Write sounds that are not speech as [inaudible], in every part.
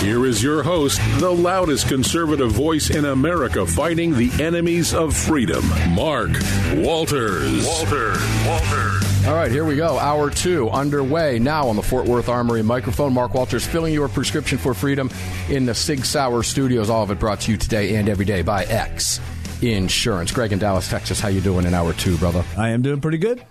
Here is your host, the loudest conservative voice in America fighting the enemies of freedom, Mark Walters. Walters. Walters. All right, here we go. Hour two underway now on the Fort Worth Armory microphone. Mark Walters filling your prescription for freedom in the Sig Sauer studios. All of it brought to you today and every day by X Insurance. Greg in Dallas, Texas, how you doing in hour two, brother? I am doing pretty good.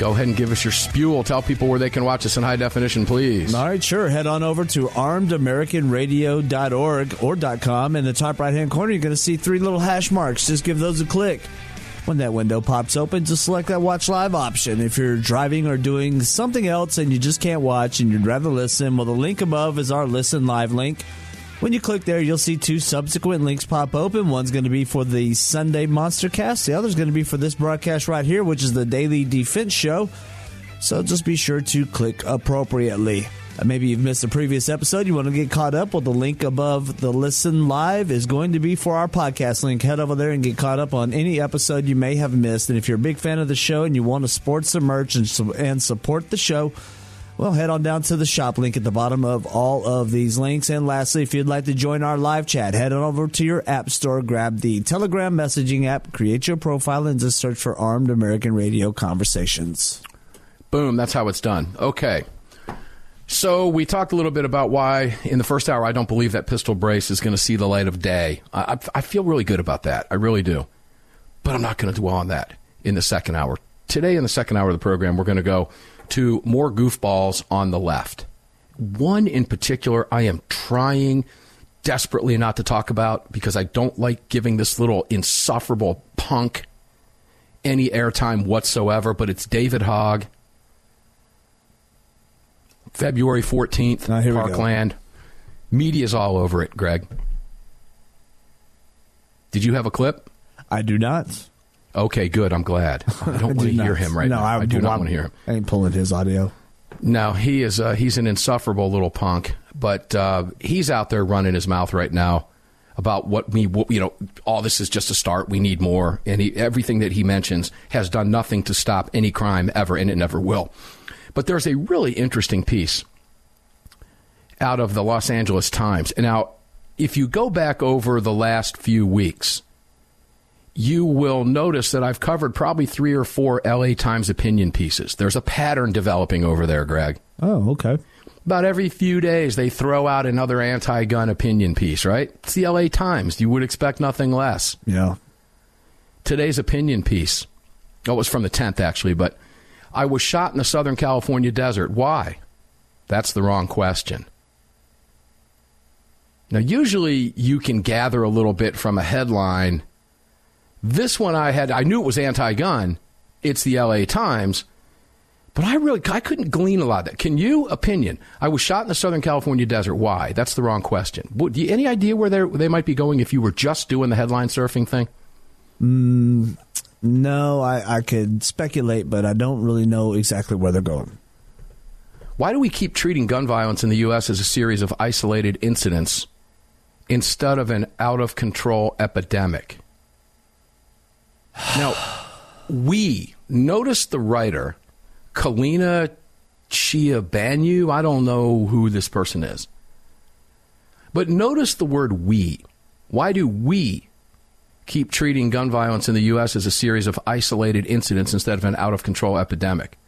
Go ahead and give us your spewel. Tell people where they can watch us in high definition, please. All right, sure. Head on over to armedamericanradio.org or .com. In the top right-hand corner, you're going to see three little hash marks. Just give those a click. When that window pops open, just select that watch live option. If you're driving or doing something else and you just can't watch and you'd rather listen, well, the link above is our listen live link. When you click there, you'll see two subsequent links pop open. One's going to be for the Sunday Monster Cast. The other's going to be for this broadcast right here, which is the Daily Defense Show. So just be sure to click appropriately. Uh, maybe you've missed a previous episode. You want to get caught up? Well, the link above the Listen Live is going to be for our podcast link. Head over there and get caught up on any episode you may have missed. And if you're a big fan of the show and you want to support some merch and, and support the show, well, head on down to the shop link at the bottom of all of these links. And lastly, if you'd like to join our live chat, head on over to your app store, grab the Telegram messaging app, create your profile, and just search for Armed American Radio Conversations. Boom, that's how it's done. Okay. So we talked a little bit about why in the first hour I don't believe that pistol brace is going to see the light of day. I, I feel really good about that. I really do. But I'm not going to dwell on that in the second hour. Today, in the second hour of the program, we're going to go to more goofballs on the left. One in particular, I am trying desperately not to talk about because I don't like giving this little insufferable punk any airtime whatsoever, but it's David Hogg. February 14th, Ah, Parkland. Media's all over it, Greg. Did you have a clip? I do not. Okay, good. I'm glad. [laughs] I don't want to hear him right no, now. I, do not want to hear him. I ain't pulling his audio. No, he is. Uh, he's an insufferable little punk, but uh, he's out there running his mouth right now about what we, what, you know, all this is just a start. We need more, and he, everything that he mentions has done nothing to stop any crime ever, and it never will. But there's a really interesting piece out of the Los Angeles Times. Now, if you go back over the last few weeks, you will notice that I've covered probably three or four LA Times opinion pieces. There's a pattern developing over there, Greg. Oh, okay. About every few days, they throw out another anti gun opinion piece, right? It's the LA Times. You would expect nothing less. Yeah. Today's opinion piece, oh, it was from the 10th, actually, but I was shot in the Southern California desert. Why? That's the wrong question. Now, usually you can gather a little bit from a headline. This one I had, I knew it was anti gun. It's the LA Times. But I really, I couldn't glean a lot of that. Can you? Opinion. I was shot in the Southern California desert. Why? That's the wrong question. What, do you, any idea where they might be going if you were just doing the headline surfing thing? Mm, no, I, I could speculate, but I don't really know exactly where they're going. Why do we keep treating gun violence in the U.S. as a series of isolated incidents instead of an out of control epidemic? Now, we notice the writer, Kalina Chiabanyu. I don't know who this person is. But notice the word we. Why do we keep treating gun violence in the U.S. as a series of isolated incidents instead of an out of control epidemic?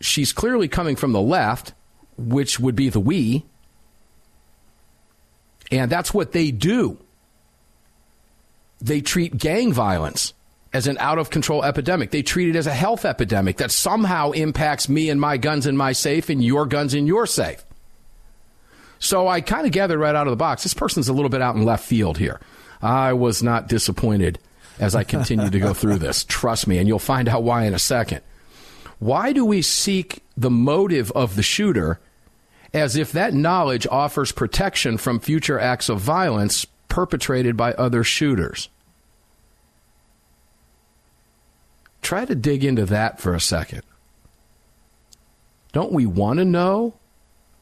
She's clearly coming from the left, which would be the we. And that's what they do. They treat gang violence as an out of control epidemic. They treat it as a health epidemic that somehow impacts me and my guns in my safe and your guns in your safe. So I kind of gathered right out of the box this person's a little bit out in left field here. I was not disappointed as I continue to go [laughs] through this. Trust me, and you'll find out why in a second. Why do we seek the motive of the shooter as if that knowledge offers protection from future acts of violence perpetrated by other shooters? Try to dig into that for a second. Don't we want to know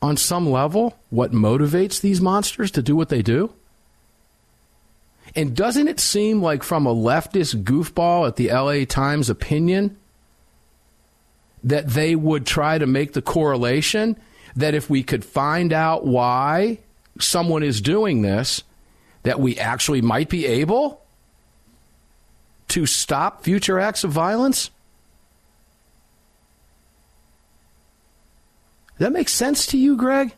on some level what motivates these monsters to do what they do? And doesn't it seem like, from a leftist goofball at the LA Times opinion, that they would try to make the correlation that if we could find out why someone is doing this, that we actually might be able to stop future acts of violence? That make sense to you, Greg?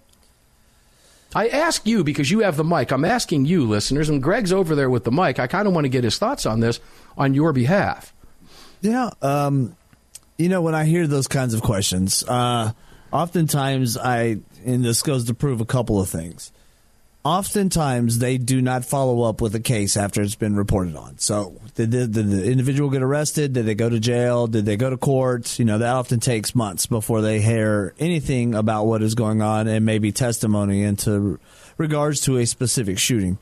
I ask you because you have the mic. I'm asking you, listeners, and Greg's over there with the mic. I kind of want to get his thoughts on this on your behalf. Yeah, um, you know, when I hear those kinds of questions, uh, oftentimes I, and this goes to prove a couple of things. Oftentimes they do not follow up with a case after it's been reported on. So, did the, did the individual get arrested? Did they go to jail? Did they go to court? You know, that often takes months before they hear anything about what is going on and maybe testimony into regards to a specific shooting.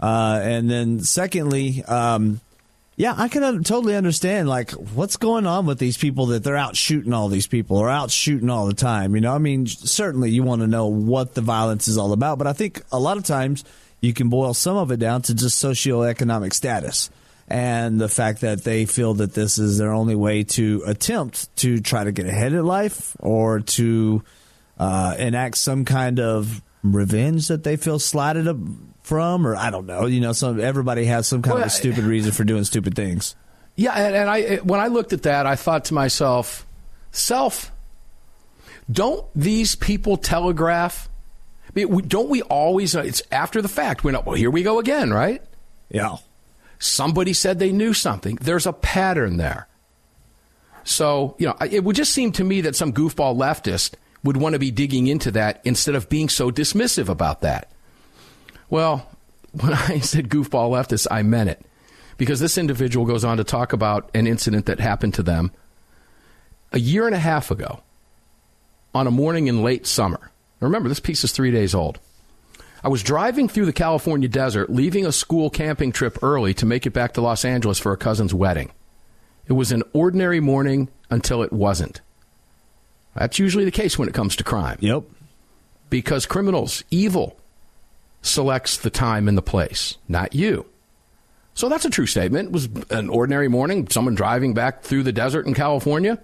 Uh, and then, secondly, um, yeah, I can totally understand like what's going on with these people that they're out shooting all these people or out shooting all the time. You know, I mean, certainly you want to know what the violence is all about, but I think a lot of times you can boil some of it down to just socioeconomic status and the fact that they feel that this is their only way to attempt to try to get ahead in life or to uh, enact some kind of revenge that they feel slighted from, or I don't know. You know, some everybody has some kind well, of a stupid reason for doing stupid things. Yeah, and, and I when I looked at that, I thought to myself, self, don't these people telegraph? I mean, don't we always? Uh, it's after the fact. We're not. Well, here we go again, right? Yeah. Somebody said they knew something. There's a pattern there. So, you know, it would just seem to me that some goofball leftist would want to be digging into that instead of being so dismissive about that. Well, [laughs] when I said goofball leftist, I meant it. Because this individual goes on to talk about an incident that happened to them a year and a half ago on a morning in late summer. Remember, this piece is three days old. I was driving through the California desert, leaving a school camping trip early to make it back to Los Angeles for a cousin's wedding. It was an ordinary morning until it wasn't. That's usually the case when it comes to crime. Yep. Because criminals, evil, selects the time and the place, not you. So that's a true statement. It was an ordinary morning, someone driving back through the desert in California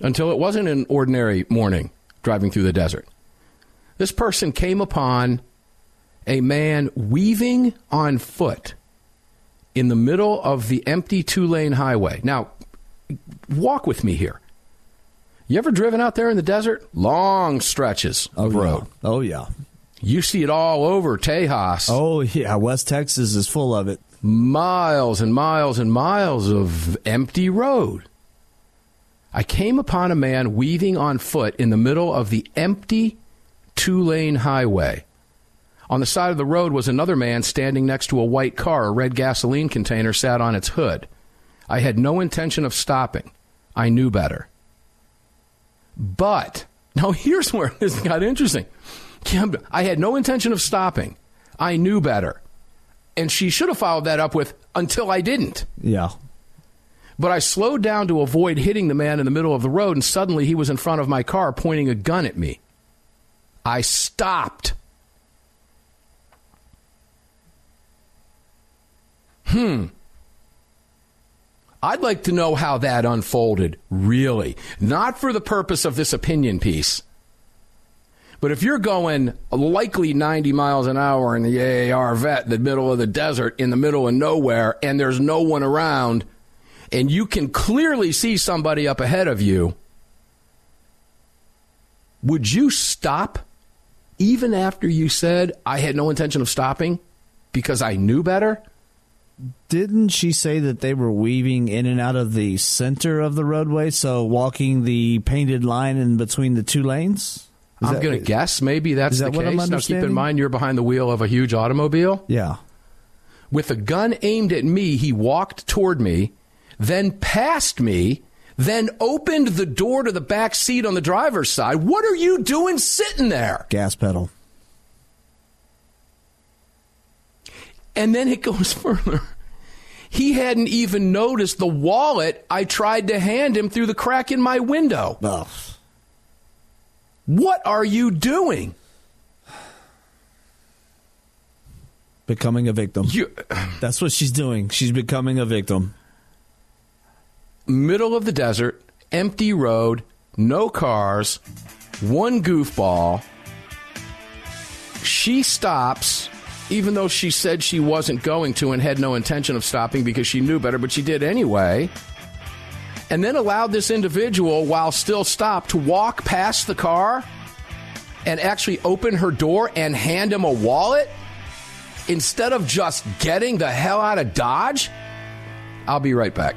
until it wasn't an ordinary morning driving through the desert. This person came upon a man weaving on foot in the middle of the empty two lane highway. Now, walk with me here. You ever driven out there in the desert? Long stretches of oh, road. Yeah. Oh, yeah. You see it all over Tejas. Oh, yeah. West Texas is full of it. Miles and miles and miles of empty road. I came upon a man weaving on foot in the middle of the empty two lane highway. On the side of the road was another man standing next to a white car. A red gasoline container sat on its hood. I had no intention of stopping. I knew better. But, [laughs] now here's where this got interesting. I had no intention of stopping. I knew better. And she should have followed that up with, until I didn't. Yeah. But I slowed down to avoid hitting the man in the middle of the road, and suddenly he was in front of my car pointing a gun at me. I stopped. Hmm. I'd like to know how that unfolded, really. Not for the purpose of this opinion piece but if you're going likely 90 miles an hour in the AAR vet the middle of the desert, in the middle of nowhere, and there's no one around, and you can clearly see somebody up ahead of you, would you stop even after you said, I had no intention of stopping because I knew better? Didn't she say that they were weaving in and out of the center of the roadway, so walking the painted line in between the two lanes? Is I'm going to guess maybe that's that the case. Now, keep in mind you're behind the wheel of a huge automobile. Yeah. With a gun aimed at me, he walked toward me, then past me, then opened the door to the back seat on the driver's side. What are you doing sitting there? Gas pedal. And then it goes [laughs] further. He hadn't even noticed the wallet I tried to hand him through the crack in my window. Oh. What are you doing? Becoming a victim. You, That's what she's doing. She's becoming a victim. middle of the desert, empty road, no cars, one goofball. She stops, even though she said she wasn't going to and had no intention of stopping because she knew better, but she did anyway. And then allowed this individual, while still stopped, to walk past the car and actually open her door and hand him a wallet instead of just getting the hell out of Dodge. I'll be right back.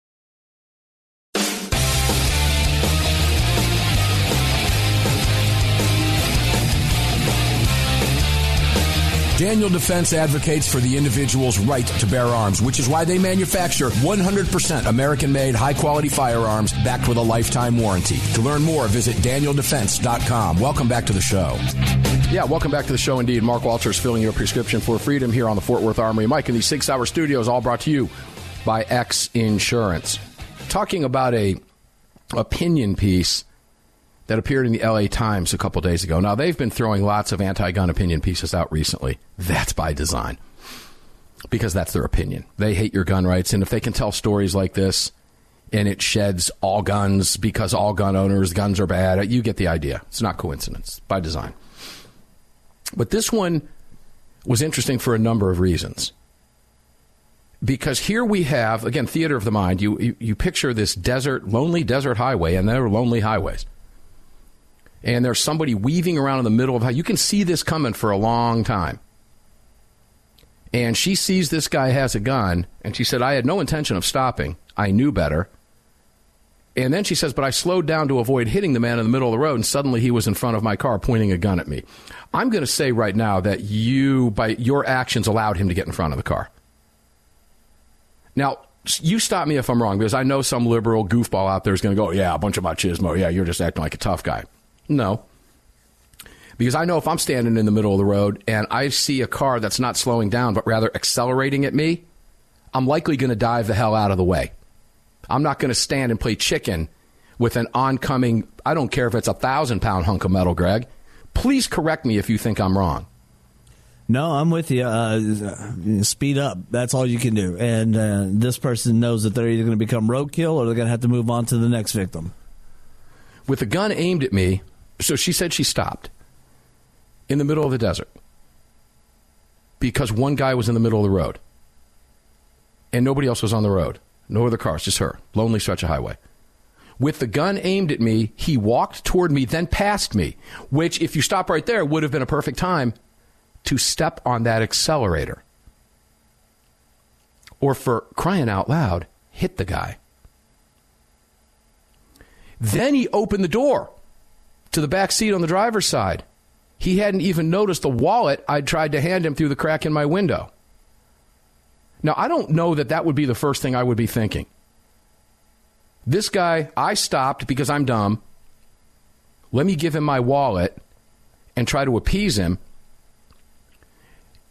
Daniel Defense advocates for the individual's right to bear arms, which is why they manufacture 100% American made, high quality firearms backed with a lifetime warranty. To learn more, visit DanielDefense.com. Welcome back to the show. Yeah, welcome back to the show indeed. Mark Walters filling your prescription for freedom here on the Fort Worth Armory. Mike in these Sig Sauer studios, all brought to you by X Insurance. Talking about a opinion piece that appeared in the LA Times a couple days ago. Now, they've been throwing lots of anti gun opinion pieces out recently. That's by design because that's their opinion. They hate your gun rights, and if they can tell stories like this and it sheds all guns because all gun owners, guns are bad, you get the idea. It's not coincidence, by design. But this one was interesting for a number of reasons. Because here we have, again, theater of the mind. You, you, you picture this desert, lonely desert highway, and there are lonely highways and there's somebody weaving around in the middle of how you can see this coming for a long time. And she sees this guy has a gun, and she said, I had no intention of stopping. I knew better. And then she says, But I slowed down to avoid hitting the man in the middle of the road, and suddenly he was in front of my car pointing a gun at me. I'm going to say right now that you, by your actions, allowed him to get in front of the car. Now, you stop me if I'm wrong, because I know some liberal goofball out there is going to go, Yeah, a bunch of machismo. Yeah, you're just acting like a tough guy. No. Because I know if I'm standing in the middle of the road and I see a car that's not slowing down, but rather accelerating at me, I'm likely going to dive the hell out of the way. I'm not going to stand and play chicken with an oncoming, I don't care if it's a thousand pound hunk of metal, Greg. Please correct me if you think I'm wrong. No, I'm with you. Uh, speed up. That's all you can do. And uh, this person knows that they're either going to become roadkill or they're going to have to move on to the next victim. With a gun aimed at me, so she said she stopped in the middle of the desert because one guy was in the middle of the road and nobody else was on the road. No other cars, just her. Lonely stretch of highway. With the gun aimed at me, he walked toward me, then past me, which, if you stop right there, would have been a perfect time to step on that accelerator. Or for crying out loud, hit the guy. Then he opened the door to the back seat on the driver's side. He hadn't even noticed the wallet I'd tried to hand him through the crack in my window. Now, I don't know that that would be the first thing I would be thinking. This guy, I stopped because I'm dumb. Let me give him my wallet and try to appease him.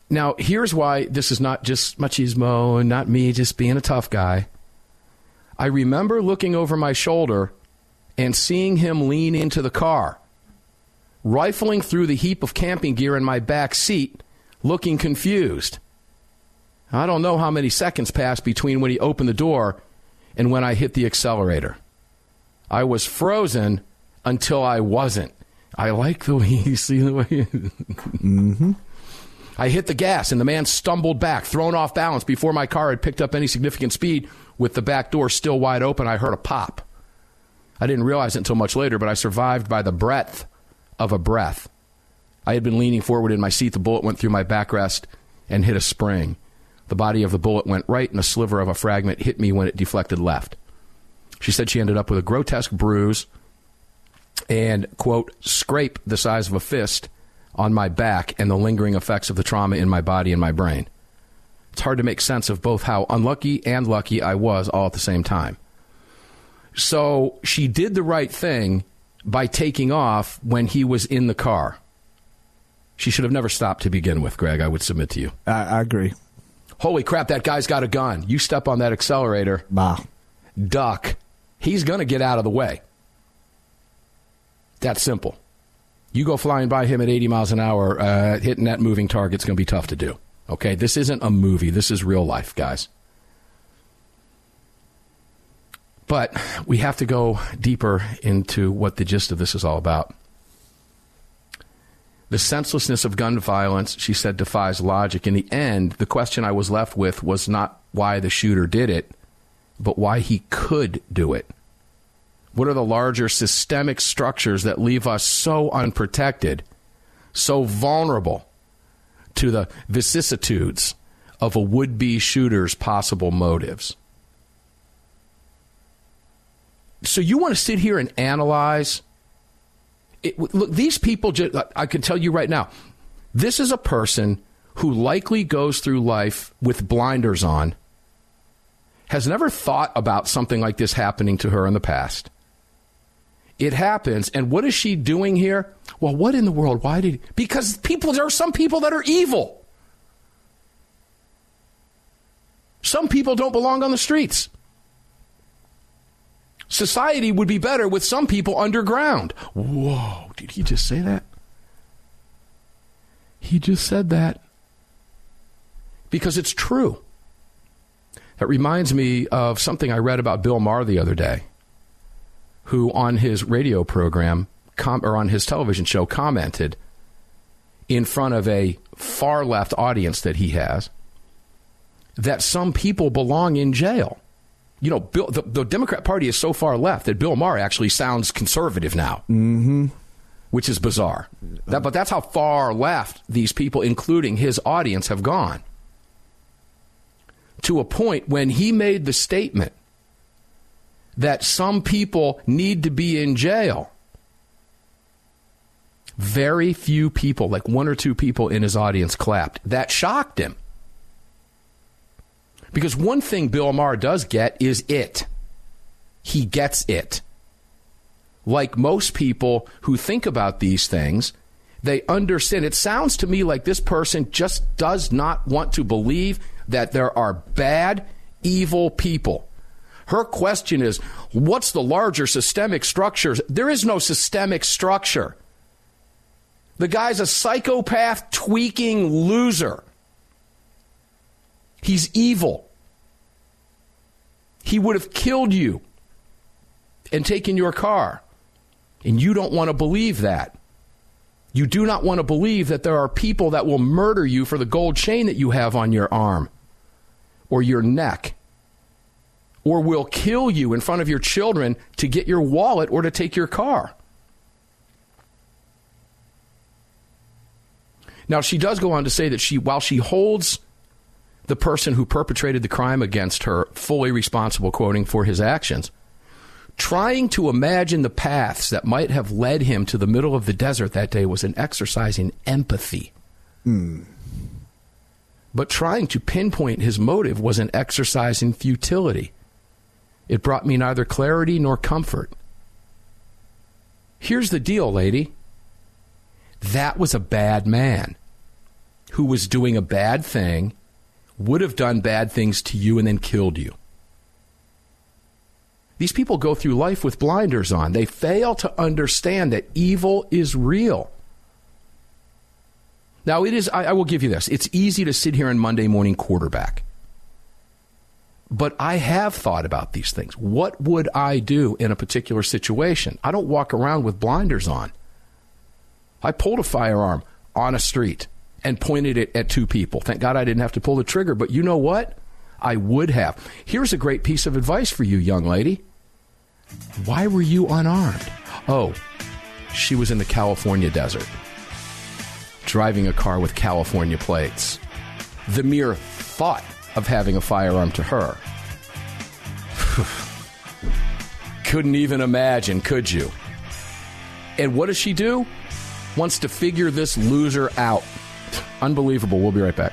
Now, here's why this is not just machismo and not me just being a tough guy. I remember looking over my shoulder and seeing him lean into the car, rifling through the heap of camping gear in my back seat, looking confused. I don't know how many seconds passed between when he opened the door and when I hit the accelerator. I was frozen until I wasn't. I like the way [laughs] you see the way. [laughs] mm-hmm. I hit the gas and the man stumbled back, thrown off balance before my car had picked up any significant speed. With the back door still wide open, I heard a pop. I didn't realize it until much later, but I survived by the breadth of a breath. I had been leaning forward in my seat. The bullet went through my backrest and hit a spring. The body of the bullet went right, and a sliver of a fragment hit me when it deflected left. She said she ended up with a grotesque bruise and, quote, scrape the size of a fist on my back and the lingering effects of the trauma in my body and my brain. It's hard to make sense of both how unlucky and lucky I was all at the same time. So she did the right thing by taking off when he was in the car. She should have never stopped to begin with, Greg. I would submit to you. I, I agree. Holy crap, that guy's got a gun. You step on that accelerator, bah. duck. He's going to get out of the way. That's simple. You go flying by him at 80 miles an hour, uh, hitting that moving target's going to be tough to do. Okay, this isn't a movie. This is real life, guys. But we have to go deeper into what the gist of this is all about. The senselessness of gun violence, she said, defies logic. In the end, the question I was left with was not why the shooter did it, but why he could do it. What are the larger systemic structures that leave us so unprotected, so vulnerable to the vicissitudes of a would be shooter's possible motives? So you want to sit here and analyze? It, look, these people. Just, I can tell you right now, this is a person who likely goes through life with blinders on has never thought about something like this happening to her in the past. It happens, and what is she doing here? Well, what in the world? Why did? Because people, there are some people that are evil. Some people don't belong on the streets. Society would be better with some people underground. Whoa, did he just say that? He just said that. Because it's true. That reminds me of something I read about Bill Maher the other day, who on his radio program com- or on his television show commented in front of a far left audience that he has that some people belong in jail. You know, Bill, the, the, Democrat Party is so far left that Bill Maher actually sounds conservative now, mm-hmm. which is bizarre. That, but that's how far left these people, including his audience, have gone to a point when he made the statement that some people need to be in jail. Very few people, like one or two people in his audience, clapped. That shocked him. Because one thing Bill Maher does get is it. He gets it. Like most people who think about these things, they understand. It sounds to me like this person just does not want to believe that there are bad, evil people. Her question is what's the larger systemic structure? There is no systemic structure. The guy's a psychopath, tweaking loser. He's evil. He would have killed you and taken your car. And you don't want to believe that. You do not want to believe that there are people that will murder you for the gold chain that you have on your arm or your neck or will kill you in front of your children to get your wallet or to take your car. Now, she does go on to say that she, while she holds the person who perpetrated the crime against her fully responsible, quoting, for his actions, trying to imagine the paths that might have led him to the middle of the desert that day was an exercise in empathy. Hmm. But trying to pinpoint his motive was an exercise in futility. It brought me neither clarity nor comfort. Here's the deal, lady. That was a bad man who was doing a bad thing, would have done bad things to you, and then killed you. These people go through life with blinders on. They fail to understand that evil is real. Now, it is, I, I will give you this. It's easy to sit here on Monday morning quarterback. But I have thought about these things. What would I do in a particular situation? I don't walk around with blinders on. I pulled a firearm on a street and pointed it at two people. Thank God I didn't have to pull the trigger, but you know what? I would have. Here's a great piece of advice for you, young lady. Why were you unarmed? Oh, she was in the California desert driving a car with California plates. The mere thought of having a firearm to her. [sighs] Couldn't even imagine, could you? And what does she do? Wants to figure this loser out. Unbelievable. We'll be right back.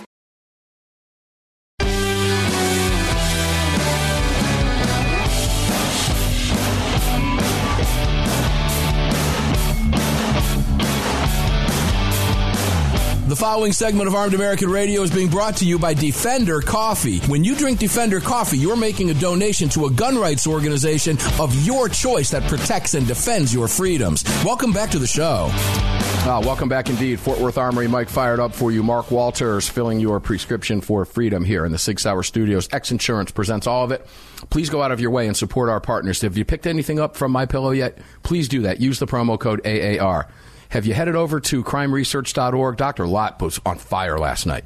following segment of Armed American Radio is being brought to you by Defender Coffee. When you drink Defender Coffee, you're making a donation to a gun rights organization of your choice that protects and defends your freedoms. Welcome back to the show. Uh, welcome back indeed. Fort Worth Armory, Mike fired up for you. Mark Walters filling your prescription for freedom here in the Sig Sauer Studios. X Insurance presents all of it. Please go out of your way and support our partners. Have you picked anything up from My Pillow yet? Please do that. Use the promo code AAR. Have you headed over to crimeresearch.org? Dr. Lott was on fire last night.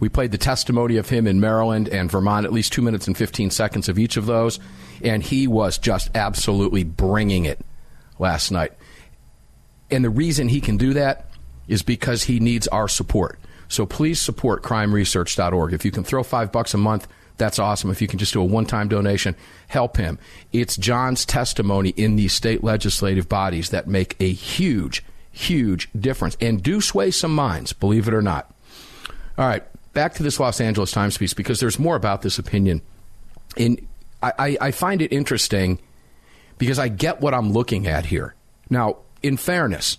We played the testimony of him in Maryland and Vermont, at least two minutes and 15 seconds of each of those, and he was just absolutely bringing it last night. And the reason he can do that is because he needs our support. So please support crimeresearch.org. If you can throw five bucks a month, that's awesome. If you can just do a one time donation, help him. It's John's testimony in these state legislative bodies that make a huge huge difference and do sway some minds, believe it or not. All right, back to this Los Angeles Times piece because there's more about this opinion. And I, I find it interesting because I get what I'm looking at here. Now, in fairness,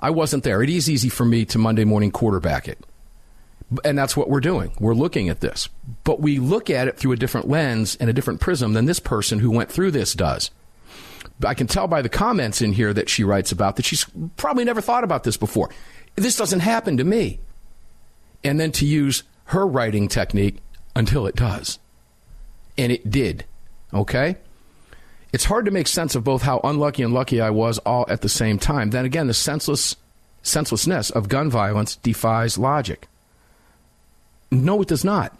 I wasn't there. It is easy for me to Monday morning quarterback it. And that's what we're doing. We're looking at this. But we look at it through a different lens and a different prism than this person who went through this does. I can tell by the comments in here that she writes about that she's probably never thought about this before. This doesn't happen to me. And then to use her writing technique until it does. And it did. Okay? It's hard to make sense of both how unlucky and lucky I was all at the same time. Then again, the senseless senselessness of gun violence defies logic. No, it does not.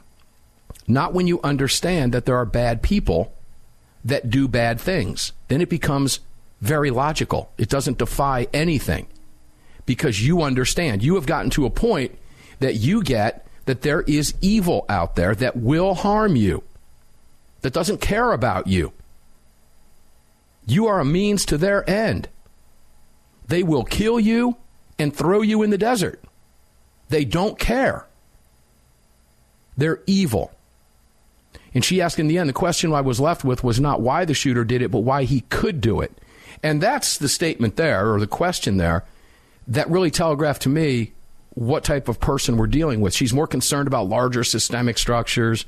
Not when you understand that there are bad people that do bad things. Then it becomes very logical. It doesn't defy anything because you understand. You have gotten to a point that you get that there is evil out there that will harm you, that doesn't care about you. You are a means to their end. They will kill you and throw you in the desert. They don't care. They're evil. And she asked in the end, the question I was left with was not why the shooter did it, but why he could do it. And that's the statement there, or the question there, that really telegraphed to me what type of person we're dealing with. She's more concerned about larger systemic structures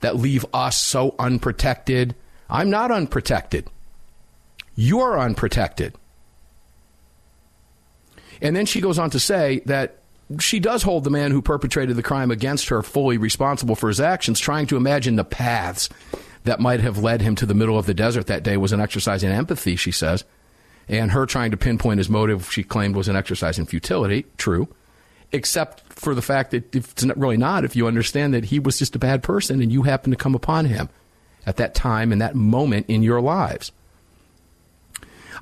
that leave us so unprotected. I'm not unprotected. You're unprotected. And then she goes on to say that she does hold the man who perpetrated the crime against her fully responsible for his actions, trying to imagine the paths that might have led him to the middle of the desert that day was an exercise in empathy, she says. And her trying to pinpoint his motive, she claimed, was an exercise in futility. True. Except for the fact that it's really not if you understand that he was just a bad person and you happen to come upon him at that time and that moment in your lives.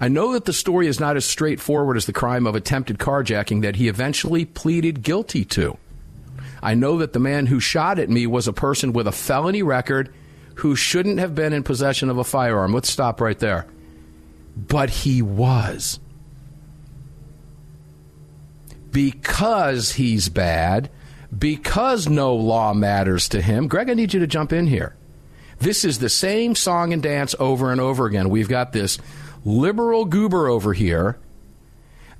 I know that the story is not as straightforward as the crime of attempted carjacking that he eventually pleaded guilty to. I know that the man who shot at me was a person with a felony record who shouldn't have been in possession of a firearm. Let's stop right there. But he was. Because he's bad, because no law matters to him. Greg, I need you to jump in here. This is the same song and dance over and over again. We've got this liberal goober over here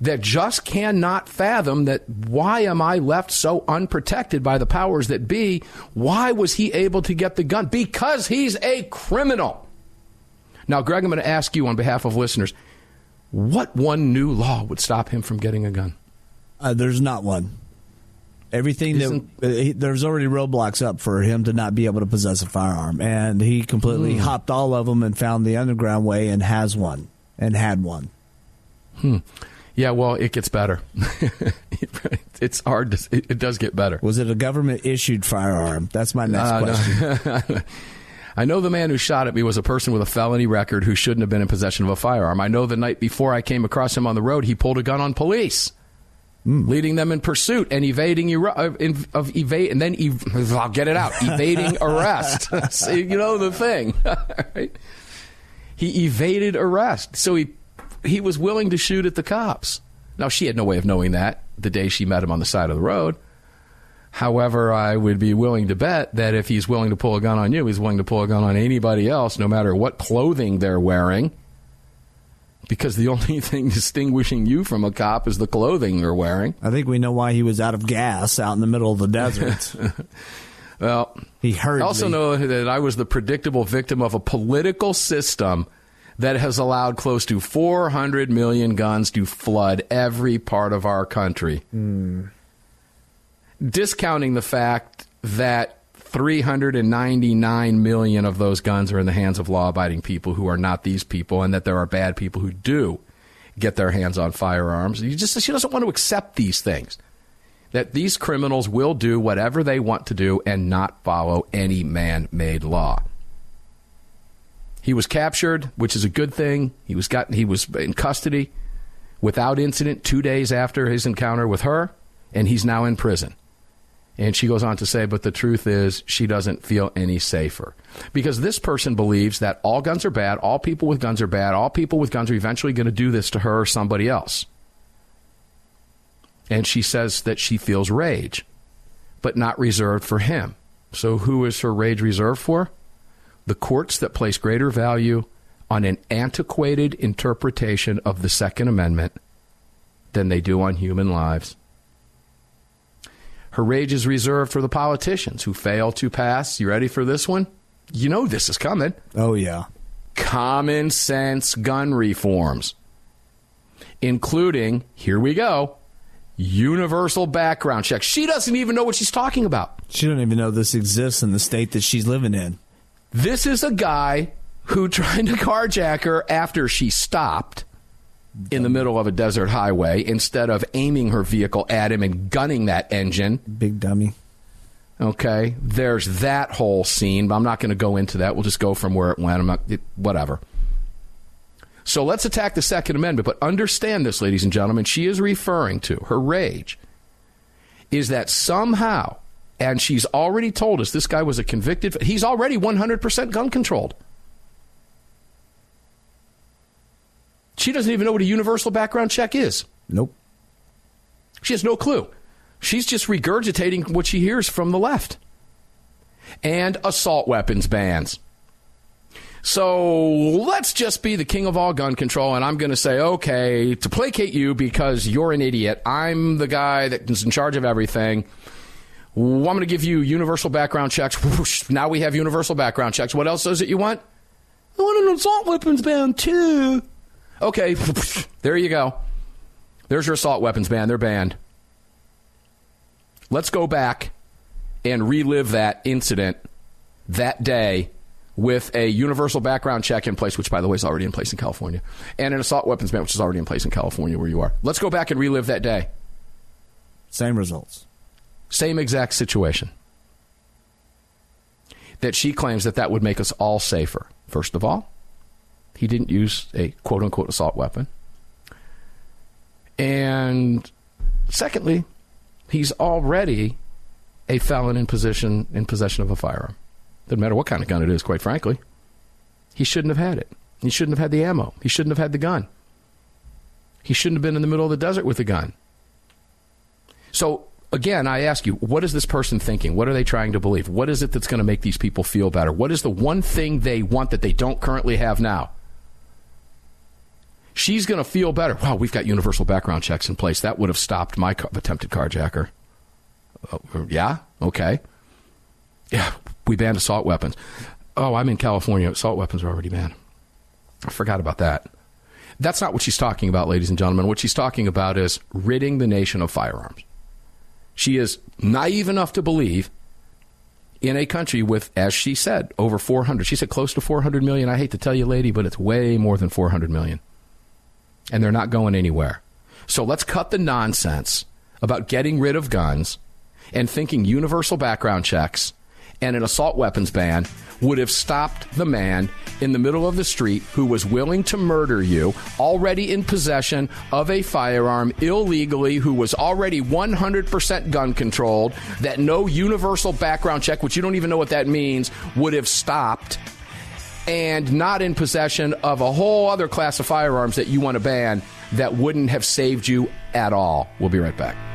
that just cannot fathom that why am I left so unprotected by the powers that be? Why was he able to get the gun? Because he's a criminal. Now, Greg, I'm going to ask you on behalf of listeners what one new law would stop him from getting a gun? Uh, there's not one. Everything Isn't, that uh, he, there's already roadblocks up for him to not be able to possess a firearm, and he completely hmm. hopped all of them and found the underground way and has one and had one. Hmm. Yeah, well, it gets better. [laughs] it's hard to. It, it, does get better. Was it a government issued firearm? That's my next uh, question. No. [laughs] I know the man who shot at me was a person with a felony record who shouldn't have been in possession of a firearm. I know the night before I came across him on the road, he pulled a gun on police, mm. leading them in pursuit and evading uh, of evade, and then ev- [laughs] I'll get it out, evading arrest. so, you know the thing, right? He evaded arrest, so he he was willing to shoot at the cops. Now she had no way of knowing that the day she met him on the side of the road. However, I would be willing to bet that if he's willing to pull a gun on you, he's willing to pull a gun on anybody else, no matter what clothing they're wearing. Because the [laughs] only thing distinguishing you from a cop is the clothing you're wearing. I think we know why he was out of gas out in the middle of the desert. [laughs] well, he heard. I also me. know that I was the predictable victim of a political system that has allowed close to 400 million guns to flood every part of our country. Mm discounting the fact that 399 million of those guns are in the hands of law abiding people who are not these people, and that there are bad people who do get their hands on firearms. You just, she doesn't want to accept these things. That these criminals will do whatever they want to do and not follow any man made law. He was captured, which is a good thing. He was, got, he was in custody without incident two days after his encounter with her, and he's now in prison. And she goes on to say, but the truth is, she doesn't feel any safer. Because this person believes that all guns are bad, all people with guns are bad, all people with guns are eventually going to do this to her or somebody else. And she says that she feels rage, but not reserved for him. So who is her rage reserved for? The courts that place greater value on an antiquated interpretation of the Second Amendment than they do on human lives. Her rage is reserved for the politicians who fail to pass. You ready for this one? You know this is coming. Oh, yeah. Common sense gun reforms, including, here we go, universal background check. She doesn't even know what she's talking about. She don't even know this exists in the state that she's living in. This is a guy who [laughs] tried to carjack her after she stopped in the middle of a desert highway instead of aiming her vehicle at him and gunning that engine. Big dummy. Okay, there's that whole scene, but I'm not going to go into that. We'll just go from where it went. I'm not, it, whatever. So let's attack the Second Amendment, but understand this, ladies and gentlemen. She is referring to her rage is that somehow, and she's already told us this guy was a convicted, he's already 100% gun controlled. She doesn't even know what a universal background check is. Nope. She has no clue. She's just regurgitating what she hears from the left. And assault weapons bans. So let's just be the king of all gun control, and I'm going to say, okay, to placate you because you're an idiot, I'm the guy that's in charge of everything. I'm going to give you universal background checks. Whoosh, now we have universal background checks. What else is it you want? I want an assault weapons ban too. Okay, there you go. There's your assault weapons ban. They're banned. Let's go back and relive that incident that day with a universal background check in place, which, by the way, is already in place in California, and an assault weapons ban, which is already in place in California where you are. Let's go back and relive that day. Same results. Same exact situation. That she claims that that would make us all safer. First of all, he didn't use a quote unquote assault weapon. And secondly, he's already a felon in possession in possession of a firearm. Doesn't matter what kind of gun it is, quite frankly. He shouldn't have had it. He shouldn't have had the ammo. He shouldn't have had the gun. He shouldn't have been in the middle of the desert with a gun. So, again, I ask you, what is this person thinking? What are they trying to believe? What is it that's going to make these people feel better? What is the one thing they want that they don't currently have now? She's going to feel better. Wow, we've got universal background checks in place. That would have stopped my attempted carjacker. Uh, yeah? Okay. Yeah, we banned assault weapons. Oh, I'm in California. Assault weapons are already banned. I forgot about that. That's not what she's talking about, ladies and gentlemen. What she's talking about is ridding the nation of firearms. She is naive enough to believe in a country with, as she said, over 400. She said close to 400 million. I hate to tell you, lady, but it's way more than 400 million. And they're not going anywhere. So let's cut the nonsense about getting rid of guns and thinking universal background checks and an assault weapons ban would have stopped the man in the middle of the street who was willing to murder you, already in possession of a firearm illegally, who was already 100% gun controlled, that no universal background check, which you don't even know what that means, would have stopped, and not in possession of a whole other class of firearms that you want to ban that wouldn't have saved you at all. We'll be right back.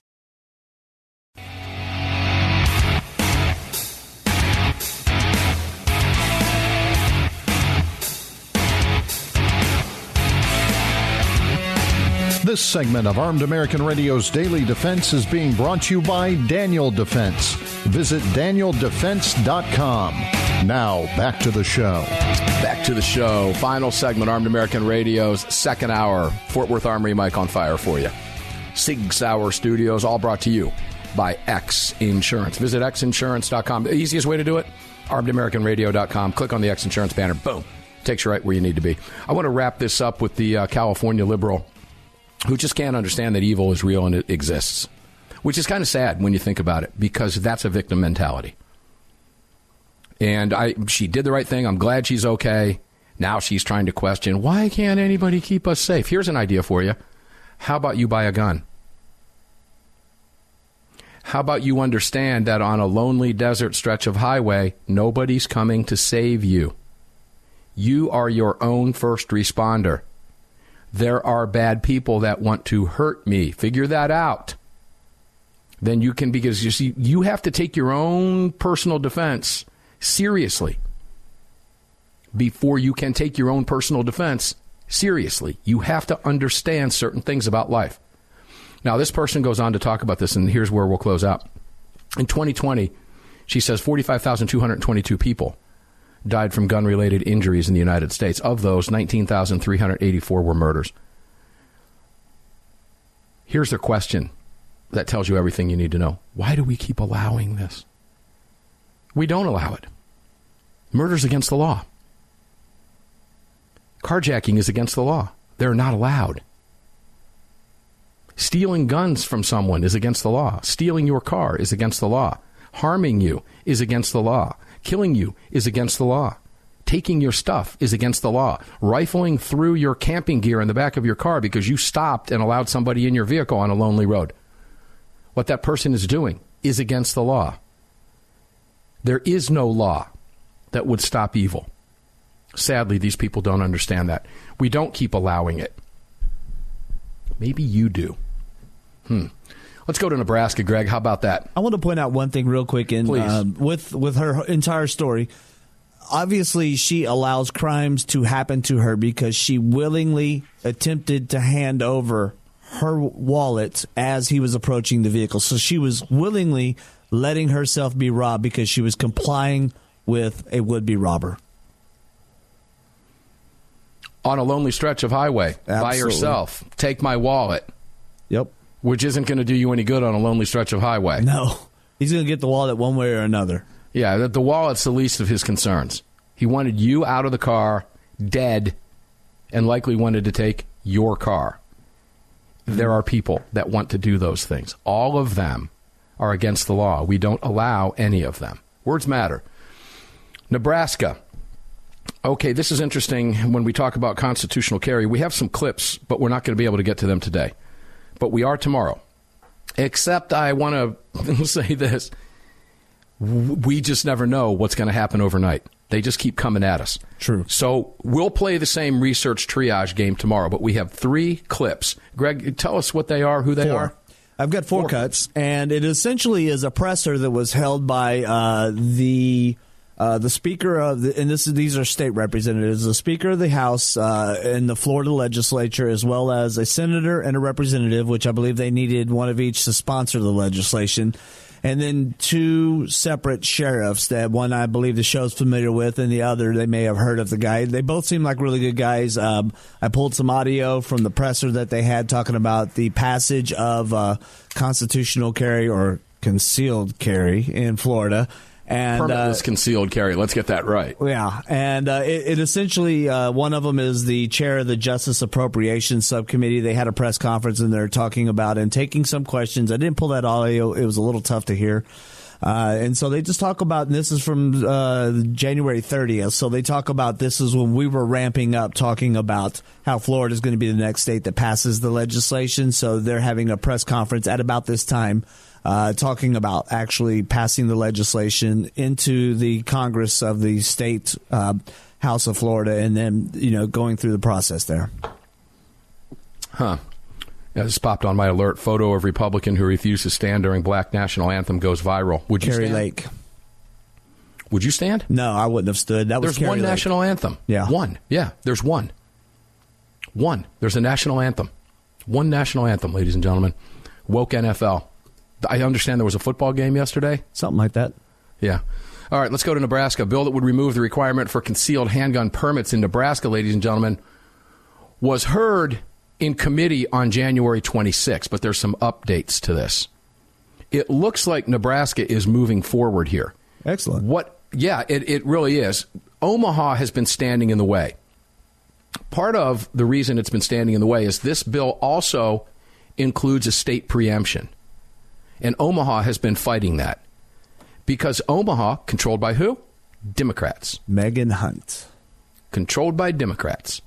This segment of Armed American Radio's Daily Defense is being brought to you by Daniel Defense. Visit danieldefense.com. Now, back to the show. Back to the show. Final segment, Armed American Radio's second hour. Fort Worth Armory Mike on fire for you. Sig Sauer Studios, all brought to you by X Insurance. Visit xinsurance.com. The easiest way to do it, armedamericanradio.com. Click on the X Insurance banner. Boom. Takes you right where you need to be. I want to wrap this up with the uh, California liberal who just can't understand that evil is real and it exists, which is kind of sad when you think about it because that's a victim mentality. And I, she did the right thing. I'm glad she's okay. Now she's trying to question why can't anybody keep us safe? Here's an idea for you. How about you buy a gun? How about you understand that on a lonely desert stretch of highway, nobody's coming to save you? You are your own first responder there are bad people that want to hurt me. Figure that out. Then you can, because you see, you have to take your own personal defense seriously before you can take your own personal defense seriously. You have to understand certain things about life. Now, this person goes on to talk about this, and here's where we'll close out. In 2020, she says 45,222 people died from gun related injuries in the United States. Of those, 19,384 were murders. Here's the question that tells you everything you need to know. Why do we keep allowing this? We don't allow it. Murder's against the law. Carjacking is against the law. They're not allowed. Stealing guns from someone is against the law. Stealing your car is against the law. Harming you is against the law. Killing you is against the law. Taking your stuff is against the law. Rifling through your camping gear in the back of your car because you stopped and allowed somebody in your vehicle on a lonely road. What that person is doing is against the law. There is no law that would stop evil. Sadly, these people don't understand that. We don't keep allowing it. Maybe you do. Hmm. Let's go to Nebraska, Greg. How about that? I want to point out one thing real quick. In um, with with her entire story, obviously she allows crimes to happen to her because she willingly attempted to hand over her wallet as he was approaching the vehicle. So she was willingly letting herself be robbed because she was complying with a would be robber. On a lonely stretch of highway by Absolutely. yourself, take my wallet, Yep. Which isn't going to do you any good on a lonely stretch of highway. No. He's going to get the wallet one way or another. Yeah, the, the wallet's the least of his concerns. He wanted you out of the car, dead, and likely wanted to take your car. There are people that want to do those things. All of them are against the law. We don't allow any of them. Words matter. Nebraska. Okay, this is interesting when we talk about constitutional carry. We have some clips, but we're not going to be able to get to them today. But we are tomorrow. Except I want to [laughs] say this we just never know what's going to happen overnight. They just keep coming at us. True. So we'll play the same research triage game tomorrow, but we have three clips. Greg, tell us what they are, who they Four. are. I've got four, cuts, and it essentially is a presser that was held by uh, the uh, the speaker of the, and this is, these are state representatives, the speaker of the House uh, in the Florida legislature, as well as a senator and a representative, which I believe they needed one of each to sponsor the legislation. And then two separate sheriffs that one I believe the show's familiar with, and the other they may have heard of the guy. They both seem like really good guys. Um, I pulled some audio from the presser that they had talking about the passage of uh, constitutional carry or concealed carry in Florida. And uh, Permitless concealed carry. Let's get that right. yeah, and uh, it, it essentially uh, one of them is the chair of the Justice Appropriations Subcommittee. They had a press conference and they're talking about and taking some questions. I didn't pull that audio; it was a little tough to hear. Uh, and so they just talk about, and this is from uh, January 30th. So they talk about this is when we were ramping up, talking about how Florida is going to be the next state that passes the legislation. So they're having a press conference at about this time uh, talking about actually passing the legislation into the Congress of the state uh, House of Florida, and then you know going through the process there. Huh. Yeah, this popped on my alert. Photo of Republican who refused to stand during Black National Anthem goes viral. Would you Kari stand? Lake. Would you stand? No, I wouldn't have stood. That was There's Kari one Lake. national anthem. Yeah. One. Yeah, there's one. One. There's a national anthem. One national anthem, ladies and gentlemen. Woke NFL. I understand there was a football game yesterday. something like that. Yeah. All right, let's go to Nebraska. A bill that would remove the requirement for concealed handgun permits in Nebraska, ladies and gentlemen, was heard in committee on January 26, but there's some updates to this. It looks like Nebraska is moving forward here. Excellent. What? Yeah, it, it really is. Omaha has been standing in the way. Part of the reason it's been standing in the way is this bill also includes a state preemption. And Omaha has been fighting that. Because Omaha, controlled by who? Democrats. Megan Hunt. Controlled by Democrats.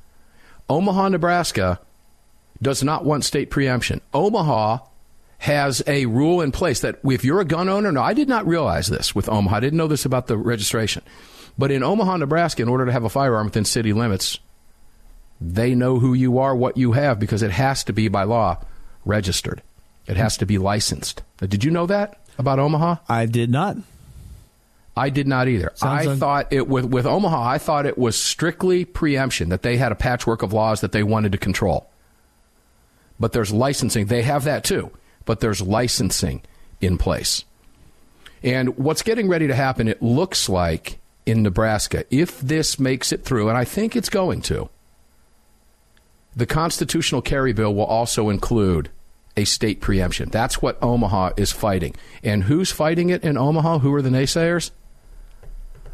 Omaha, Nebraska does not want state preemption. Omaha has a rule in place that if you're a gun owner, no, I did not realize this with Omaha. I didn't know this about the registration. But in Omaha, Nebraska, in order to have a firearm within city limits, they know who you are, what you have, because it has to be by law registered. It has to be licensed. Now, did you know that about Omaha? I did not. I did not either. Sounds I un- thought it with with Omaha. I thought it was strictly preemption that they had a patchwork of laws that they wanted to control. But there's licensing. They have that too. But there's licensing in place. And what's getting ready to happen? It looks like in Nebraska, if this makes it through, and I think it's going to, the constitutional carry bill will also include a state preemption. That's what Omaha is fighting. And who's fighting it in Omaha? Who are the naysayers?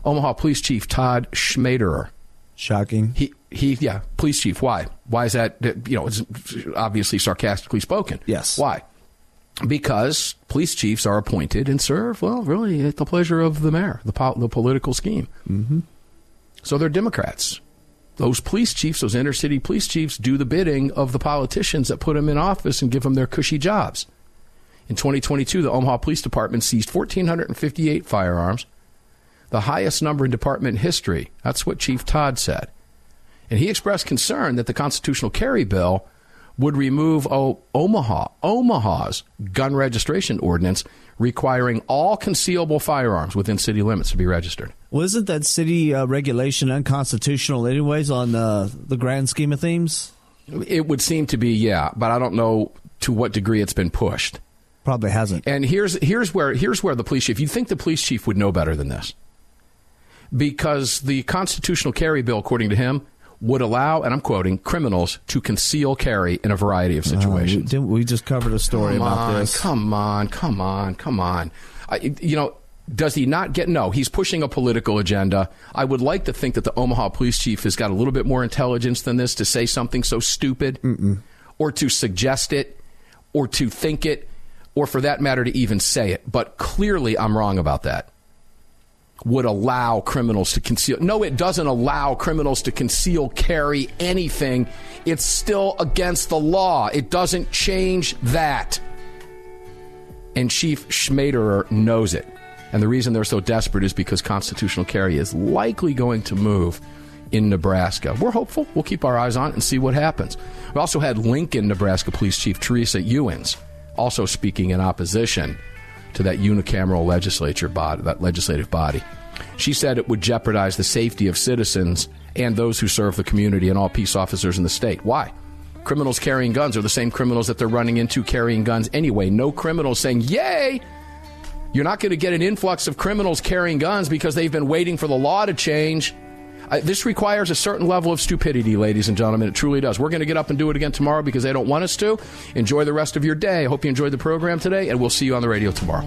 Omaha Police Chief Todd Schmaderer. Shocking. He he yeah, police chief. Why? Why is that you know, it's obviously sarcastically spoken. Yes. Why? Because police chiefs are appointed and serve, well, really at the pleasure of the mayor, the po- the political scheme. Mm-hmm. So they're Democrats. Those police chiefs, those inner city police chiefs, do the bidding of the politicians that put them in office and give them their cushy jobs. In 2022, the Omaha Police Department seized 1,458 firearms, the highest number in department history. That's what Chief Todd said. And he expressed concern that the constitutional carry bill would remove oh, Omaha, Omaha's gun registration ordinance requiring all concealable firearms within city limits to be registered. Well, isn't that city uh, regulation unconstitutional, anyways, on uh, the grand scheme of things? It would seem to be, yeah, but I don't know to what degree it's been pushed. Probably hasn't. And here's here's where here's where the police chief. You'd think the police chief would know better than this? Because the constitutional carry bill, according to him, would allow, and I'm quoting, criminals to conceal carry in a variety of situations. Uh, we, we, just covered a story come about on, this. Come on, come on, come on. I, you know, does he not get? No, he's pushing a political agenda. I would like to think that the Omaha police chief has got a little bit more intelligence than this to say something so stupid, Mm-mm. or to suggest it, or to think it, or for that matter to even say it. But clearly, I'm wrong about that would allow criminals to conceal. No, it doesn't allow criminals to conceal carry anything. It's still against the law. It doesn't change that. And Chief Schmaderer knows it. And the reason they're so desperate is because constitutional carry is likely going to move in Nebraska. We're hopeful. We'll keep our eyes on it and see what happens. We also had Lincoln, Nebraska Police Chief Teresa Ewins also speaking in opposition to that unicameral legislature body, that legislative body. She said it would jeopardize the safety of citizens and those who serve the community and all peace officers in the state. Why? Criminals carrying guns are the same criminals that they're running into carrying guns anyway. No criminals saying, Yay! You're not going to get an influx of criminals carrying guns because they've been waiting for the law to change. This requires a certain level of stupidity, ladies and gentlemen. It truly does. We're going to get up and do it again tomorrow because they don't want us to. Enjoy the rest of your day. I hope you enjoyed the program today, and we'll see you on the radio tomorrow.